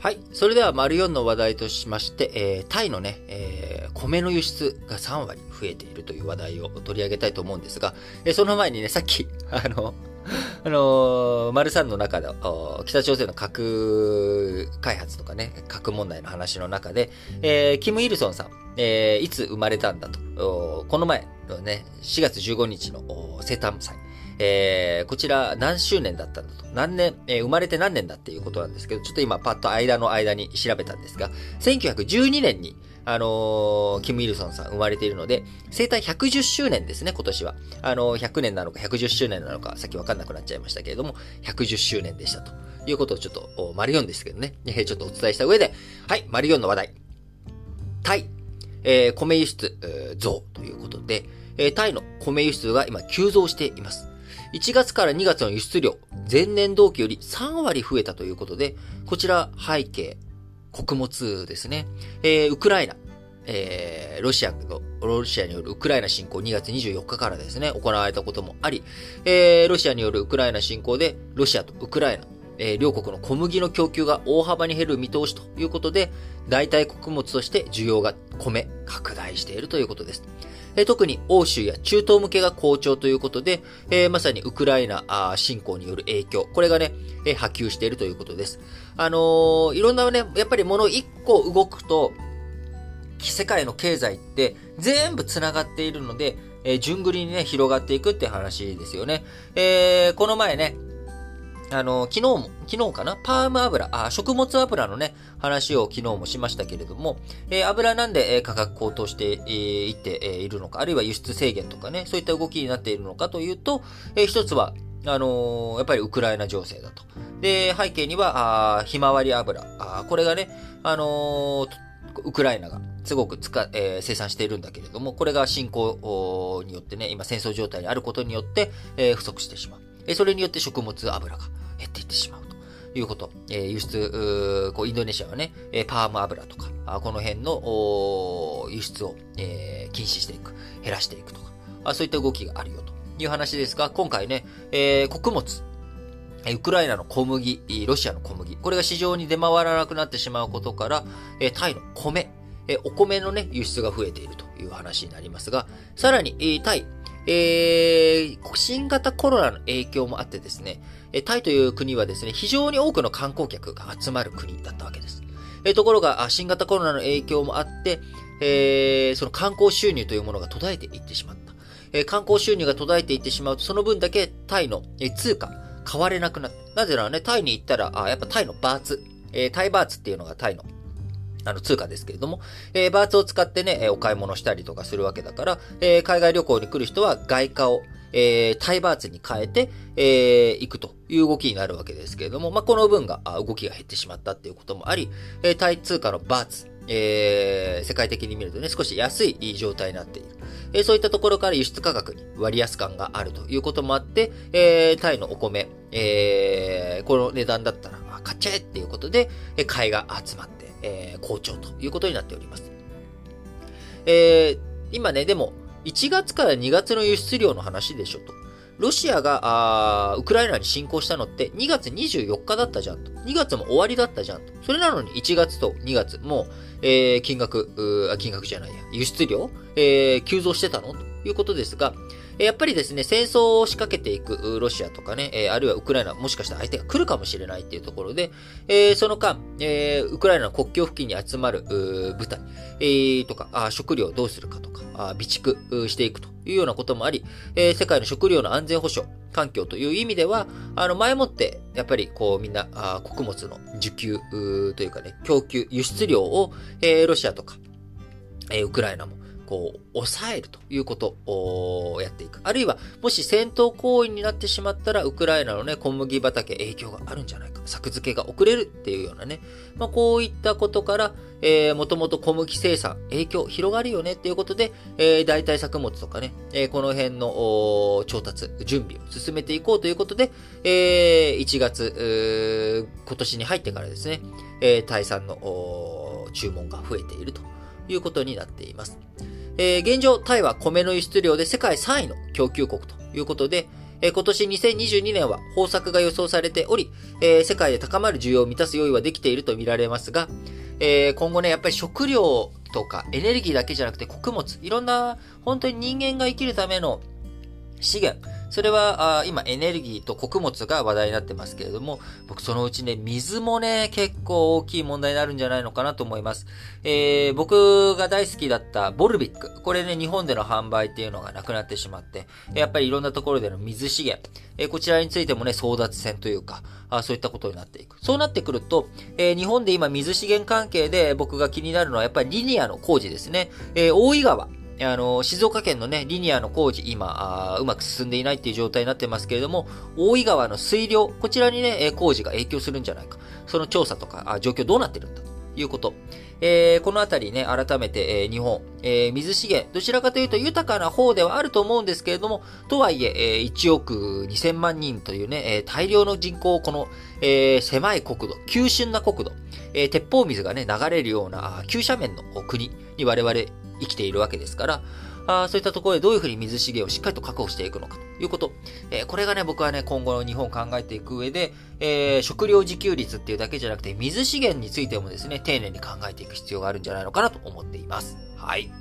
はい。それでは、丸4の話題としまして、えータイのね、えー米の輸出が3割増えているという話題を取り上げたいと思うんですが、えーその前にね、さっき、あの、あのー、丸3の中で、北朝鮮の核開発とかね、核問題の話の中で、えーキム・イルソンさん、えーいつ生まれたんだと、この前のね、4月15日の生誕祭、えーこちら何周年だったんだと。何年、えー生まれて何年だっていうことなんですけど、ちょっと今パッと間の間に調べたんですが、1912年に、あのーキム・イルソンさん生まれているので、生誕110周年ですね、今年は。あのー100年なのか110周年なのか、さっきわかんなくなっちゃいましたけれども、110周年でしたということをちょっと、マリオンですけどね、えーちょっとお伝えした上で、はい、マリオンの話題。タイ、えー米輸出、えー増ということで、えータイの米輸出が今急増しています。1月から2月の輸出量、前年同期より3割増えたということで、こちら背景、穀物ですね。えーウクライナ、えーロシアの、ロシアによるウクライナ侵攻2月24日からですね、行われたこともあり、えーロシアによるウクライナ侵攻で、ロシアとウクライナ、えー両国の小麦の供給が大幅に減る見通しということで、代替穀物として需要が米、拡大しているということです。え特に欧州や中東向けが好調ということで、えまさにウクライナあー侵攻による影響、これがね、え波及しているということです。あのーいろんなね、やっぱり物一個動くと、世界の経済って全部繋がっているので、えー順繰りにね、広がっていくって話ですよね。えーこの前ね、あの、昨日も、昨日かな？パーム油、あ、食物油のね、話を昨日もしましたけれども、えー油なんで、えー価格高騰して、えーいって、えーいるのか、あるいは輸出制限とかね、そういった動きになっているのかというと、えー一つは、あのーやっぱりウクライナ情勢だと。で、背景には、あひまわり油。あこれがね、あのーウクライナがすごく使、えー生産しているんだけれども、これが侵攻によってね、今戦争状態にあることによって、えー不足してしまう。えそれによって食物油が減っていってしまうということ。えー輸出、こうインドネシアはね、パーム油とか、この辺の輸出を、えー禁止していく、減らしていくとか、あそういった動きがあるよという話ですが、今回ね、えー穀物、ウクライナの小麦、ロシアの小麦、これが市場に出回らなくなってしまうことから、えタイの米、えお米のね、輸出が増えているという話になりますが、さらに、タイ、えー新型コロナの影響もあってですね、タイという国はですね、非常に多くの観光客が集まる国だったわけです。えーところが、新型コロナの影響もあって、えーその観光収入というものが途絶えていってしまった。えー観光収入が途絶えていってしまうと、その分だけタイの、えー通貨、変われなくなった。なぜならね、タイに行ったら、あやっぱタイのバーツ、えータイバーツっていうのがタイの、あの、通貨ですけれども、えーバーツを使ってね、えーお買い物したりとかするわけだから、えー海外旅行に来る人は外貨を、えータイバーツに変えて、えー行くという動きになるわけですけれども、まあ、この分が、動きが減ってしまったっていうこともあり、えータイ通貨のバーツ、えー世界的に見るとね、少し安い状態になっている。えーそういったところから輸出価格に割安感があるということもあって、えータイのお米、えーこの値段だったら、買っちゃえっていうことで、えー買いが集まって、えー好調ということになっております。えー今ね、でも、1月から2月の輸出量の話でしょと。ロシアが、ウクライナに侵攻したのって2月24日だったじゃんと。2月も終わりだったじゃんと。それなのに1月と2月も、えー金額、金額じゃないや、輸出量、えー急増してたのということですが、やっぱりですね、戦争を仕掛けていくロシアとかね、えあるいはウクライナ、もしかしたら相手が来るかもしれないっていうところで、えその間、えウクライナの国境付近に集まる部隊、えとかあ、食料をどうするかとか、あ備蓄していくというようなこともあり、え世界の食料の安全保障、環境という意味では、あの、前もって、やっぱり、こう、みんな、あ穀物の受給というかね、供給、輸出量を、えロシアとか、えウクライナも、こう、抑えるということをやってい。あるいは、もし戦闘行為になってしまったら、ウクライナのね、小麦畑影響があるんじゃないか。作付けが遅れるっていうようなね。まあ、こういったことから、えー、もともと小麦生産、影響広がるよねっていうことで、えー、代替作物とかね、えーこの辺の調達、準備を進めていこうということで、えー1月、今年に入ってからですね、えー、タイ産の注文が増えているということになっています。えー現状、タイは米の輸出量で世界3位の供給国ということで、えー、今年2022年は豊作が予想されており、えー、世界で高まる需要を満たす用意はできていると見られますが、えー、今後ね、やっぱり食料とかエネルギーだけじゃなくて穀物、いろんな本当に人間が生きるための資源、それは、あ今エネルギーと穀物が話題になってますけれども、僕そのうちね、水もね、結構大きい問題になるんじゃないのかなと思います。えー、僕が大好きだったボルビック。これね、日本での販売っていうのがなくなってしまって、やっぱりいろんなところでの水資源、えー、こちらについてもね、争奪戦というか、あそういったことになっていく。そうなってくると、えー、日本で今水資源関係で僕が気になるのはやっぱりリニアの工事ですね。え、大井川。あの、静岡県のね、リニアの工事、今、うまく進んでいないっていう状態になってますけれども、大井川の水量、こちらにね、工事が影響するんじゃないか。その調査とか、状況どうなってるんだということ。えー、このあたりね、改めて、えー、日本、えー、水資源、どちらかというと豊かな方ではあると思うんですけれども、とはいえ、えー、1億2000万人というね、えー、大量の人口をこの、えー、狭い国土、急峻な国土、えー、鉄砲水がね、流れるような急斜面の国に我々生きているわけですから、あそういったところでどういうふうに水資源をしっかりと確保していくのかということ。えー、これがね、僕はね、今後の日本を考えていく上で、えー、食料自給率っていうだけじゃなくて、水資源についてもですね、丁寧に考えていく必要があるんじゃないのかなと思っています。はい。